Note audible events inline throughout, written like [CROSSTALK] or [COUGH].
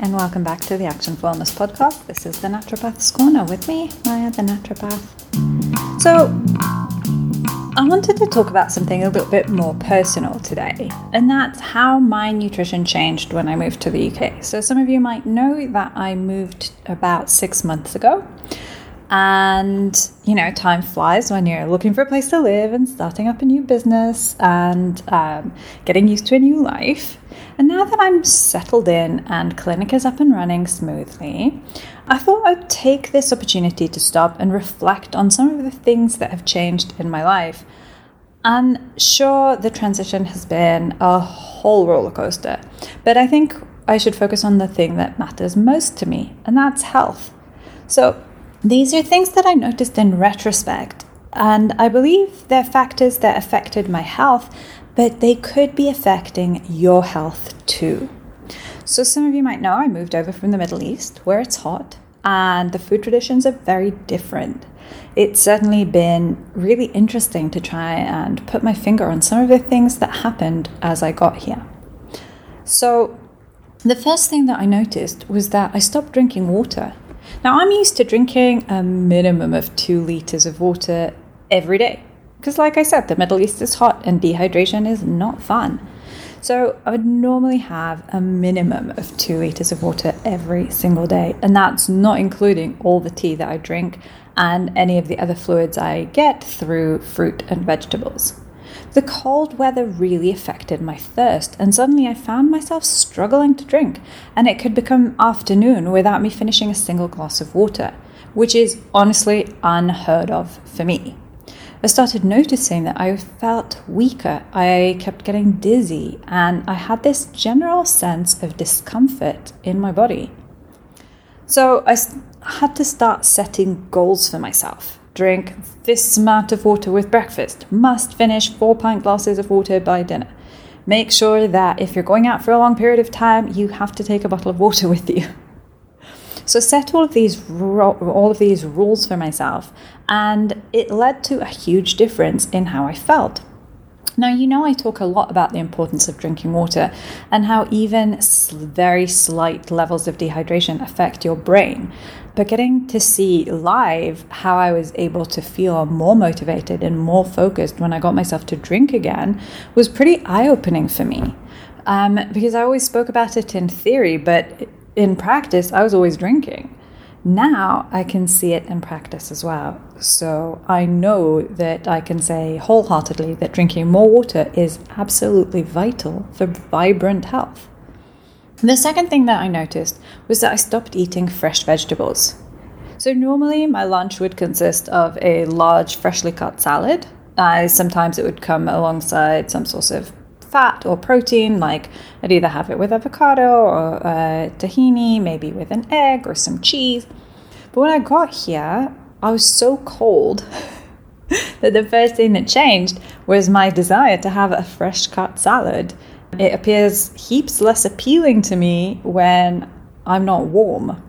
and welcome back to the Action for Wellness podcast. This is the Naturopath's Corner with me, Maya the Naturopath. So, I wanted to talk about something a little bit more personal today, and that's how my nutrition changed when I moved to the UK. So, some of you might know that I moved about six months ago. And, you know, time flies when you're looking for a place to live and starting up a new business and um, getting used to a new life. And now that I'm settled in and clinic is up and running smoothly, I thought I'd take this opportunity to stop and reflect on some of the things that have changed in my life. And sure, the transition has been a whole roller coaster, but I think I should focus on the thing that matters most to me, and that's health. So, these are things that I noticed in retrospect, and I believe they're factors that affected my health, but they could be affecting your health too. So, some of you might know I moved over from the Middle East where it's hot and the food traditions are very different. It's certainly been really interesting to try and put my finger on some of the things that happened as I got here. So, the first thing that I noticed was that I stopped drinking water now, I'm used to drinking a minimum of two liters of water every day. Because, like I said, the Middle East is hot and dehydration is not fun. So, I would normally have a minimum of two liters of water every single day. And that's not including all the tea that I drink and any of the other fluids I get through fruit and vegetables. The cold weather really affected my thirst, and suddenly I found myself struggling to drink, and it could become afternoon without me finishing a single glass of water, which is honestly unheard of for me. I started noticing that I felt weaker, I kept getting dizzy, and I had this general sense of discomfort in my body. So I had to start setting goals for myself drink this amount of water with breakfast, must finish four pint glasses of water by dinner. Make sure that if you're going out for a long period of time, you have to take a bottle of water [LAUGHS] with you. So set all of these all of these rules for myself, and it led to a huge difference in how I felt. Now, you know, I talk a lot about the importance of drinking water and how even very slight levels of dehydration affect your brain. But getting to see live how I was able to feel more motivated and more focused when I got myself to drink again was pretty eye opening for me. Um, because I always spoke about it in theory, but in practice, I was always drinking. Now I can see it in practice as well. So I know that I can say wholeheartedly that drinking more water is absolutely vital for vibrant health. The second thing that I noticed was that I stopped eating fresh vegetables. So normally my lunch would consist of a large freshly cut salad. Uh, sometimes it would come alongside some sort of fat or protein, like I'd either have it with avocado or uh, tahini, maybe with an egg or some cheese. But when I got here, I was so cold [LAUGHS] that the first thing that changed was my desire to have a fresh cut salad. It appears heaps less appealing to me when I'm not warm.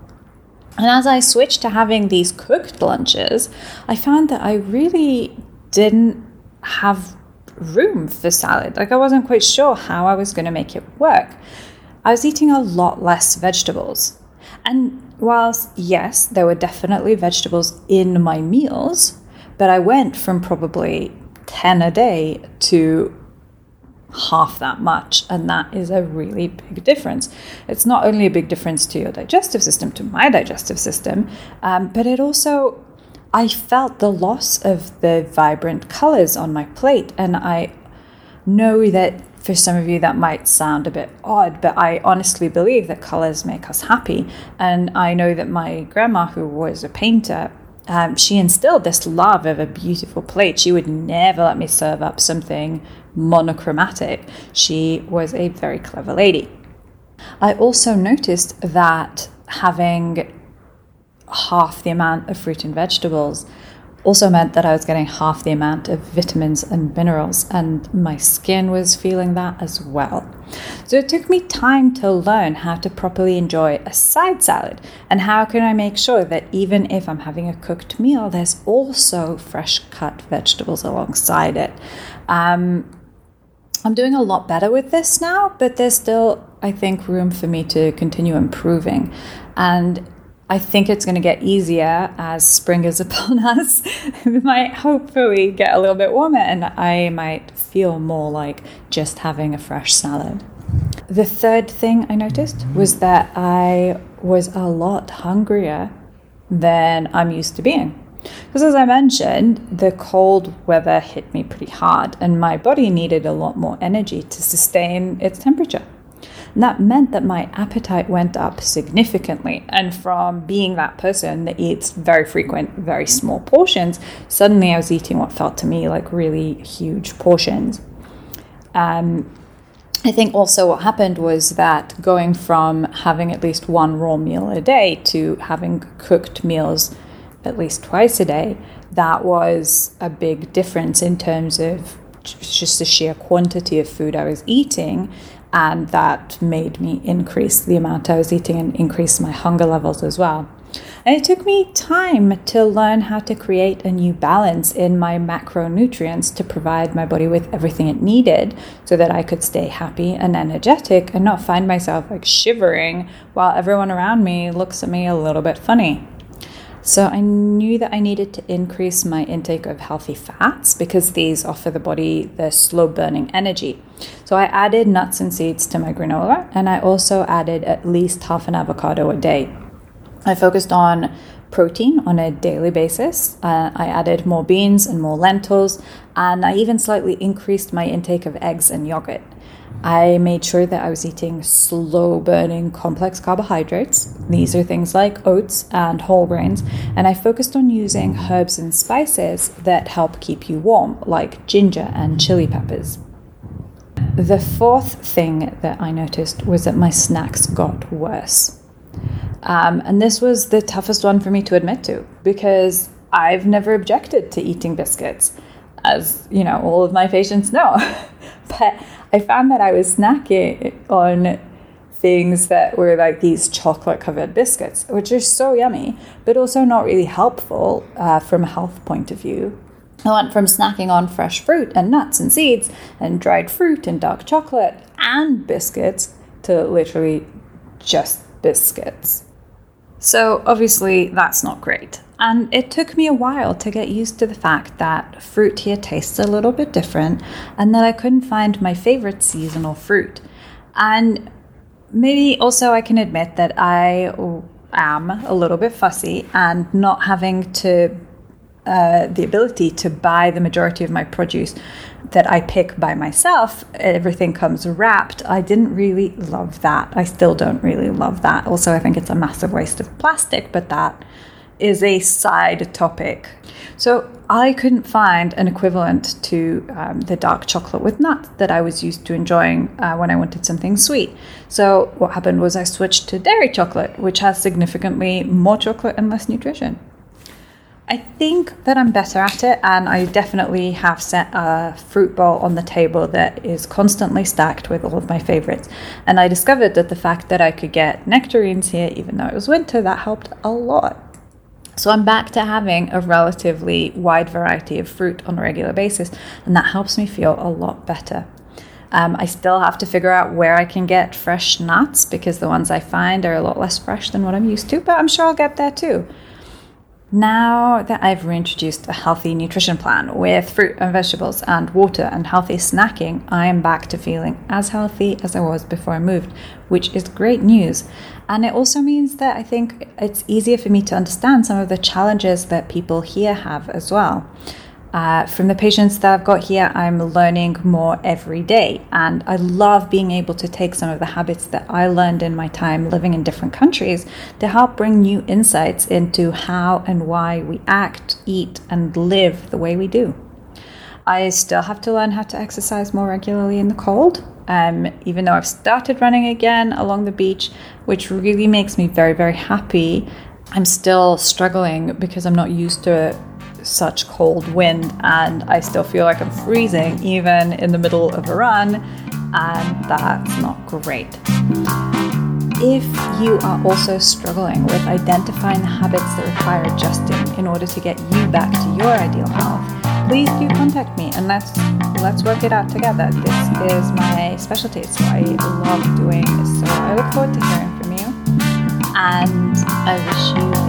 And as I switched to having these cooked lunches, I found that I really didn't have room for salad. Like I wasn't quite sure how I was going to make it work. I was eating a lot less vegetables. And whilst, yes, there were definitely vegetables in my meals, but I went from probably 10 a day to half that much. And that is a really big difference. It's not only a big difference to your digestive system, to my digestive system, um, but it also I felt the loss of the vibrant colors on my plate. And I know that for some of you that might sound a bit odd, but I honestly believe that colors make us happy. And I know that my grandma, who was a painter, um, she instilled this love of a beautiful plate. She would never let me serve up something monochromatic. She was a very clever lady. I also noticed that having half the amount of fruit and vegetables also meant that I was getting half the amount of vitamins and minerals, and my skin was feeling that as well. So it took me time to learn how to properly enjoy a side salad and how can I make sure that even if I'm having a cooked meal, there's also fresh cut vegetables alongside it. Um, I'm doing a lot better with this now, but there's still, I think, room for me to continue improving. And I think it's going to get easier as spring is [LAUGHS] upon us. we might hopefully get a little bit warmer and I might feel more like just having a fresh salad. The third thing I noticed was that I was a lot hungrier than I'm used to being. Because as I mentioned, the cold weather hit me pretty hard, and my body needed a lot more energy to sustain its temperature. And that meant that my appetite went up significantly. And from being that person that eats very frequent, very small portions, suddenly I was eating what felt to me like really huge portions. Um, I think also what happened was that going from having at least one raw meal a day to having cooked meals at least twice a day, that was a big difference in terms of just the sheer quantity of food I was eating. And that made me increase the amount I was eating and increase my hunger levels as well. And it took me time to learn how to create a new balance in my macronutrients to provide my body with everything it needed so that I could stay happy and energetic and not find myself like shivering while everyone around me looks at me a little bit funny. So I knew that I needed to increase my intake of healthy fats because these offer the body the slow burning energy. So I added nuts and seeds to my granola and I also added at least half an avocado a day. I focused on protein on a daily basis. Uh, I added more beans and more lentils, and I even slightly increased my intake of eggs and yogurt. I made sure that I was eating slow burning complex carbohydrates. These are things like oats and whole grains. And I focused on using herbs and spices that help keep you warm, like ginger and chili peppers. The fourth thing that I noticed was that my snacks got worse. Um, and this was the toughest one for me to admit to because I've never objected to eating biscuits, as you know, all of my patients know. [LAUGHS] but I found that I was snacking on things that were like these chocolate covered biscuits, which are so yummy, but also not really helpful uh, from a health point of view. I went from snacking on fresh fruit and nuts and seeds and dried fruit and dark chocolate and biscuits to literally just biscuits. So, obviously, that's not great. And it took me a while to get used to the fact that fruit here tastes a little bit different and that I couldn't find my favorite seasonal fruit. And maybe also I can admit that I am a little bit fussy and not having to uh, the ability to buy the majority of my produce that I pick by myself, everything comes wrapped. I didn't really love that. I still don't really love that. Also, I think it's a massive waste of plastic, but that is a side topic. So I couldn't find an equivalent to um, the dark chocolate with nuts that I was used to enjoying uh, when I wanted something sweet. So what happened was I switched to dairy chocolate, which has significantly more chocolate and less nutrition. I think that I'm better at it, and I definitely have set a fruit bowl on the table that is constantly stacked with all of my favorites. And I discovered that the fact that I could get nectarines here, even though it was winter, that helped a lot. So I'm back to having a relatively wide variety of fruit on a regular basis, and that helps me feel a lot better. Um, I still have to figure out where I can get fresh nuts because the ones I find are a lot less fresh than what I'm used to, but I'm sure I'll get there too. Now that I've reintroduced a healthy nutrition plan with fruit and vegetables and water and healthy snacking, I am back to feeling as healthy as I was before I moved, which is great news. And it also means that I think it's easier for me to understand some of the challenges that people here have as well. Uh, from the patients that I've got here, I'm learning more every day. And I love being able to take some of the habits that I learned in my time living in different countries to help bring new insights into how and why we act, eat, and live the way we do. I still have to learn how to exercise more regularly in the cold, um, even though I've started running again along the beach, which really makes me very, very happy. I'm still struggling because I'm not used to such cold wind and I still feel like I'm freezing even in the middle of a run, and that's not great. If you are also struggling with identifying the habits that require adjusting in order to get you back to your ideal health, please do contact me and let's let's work it out together. This is my specialty, so I love doing this. So I look forward to hearing from you. And I wish you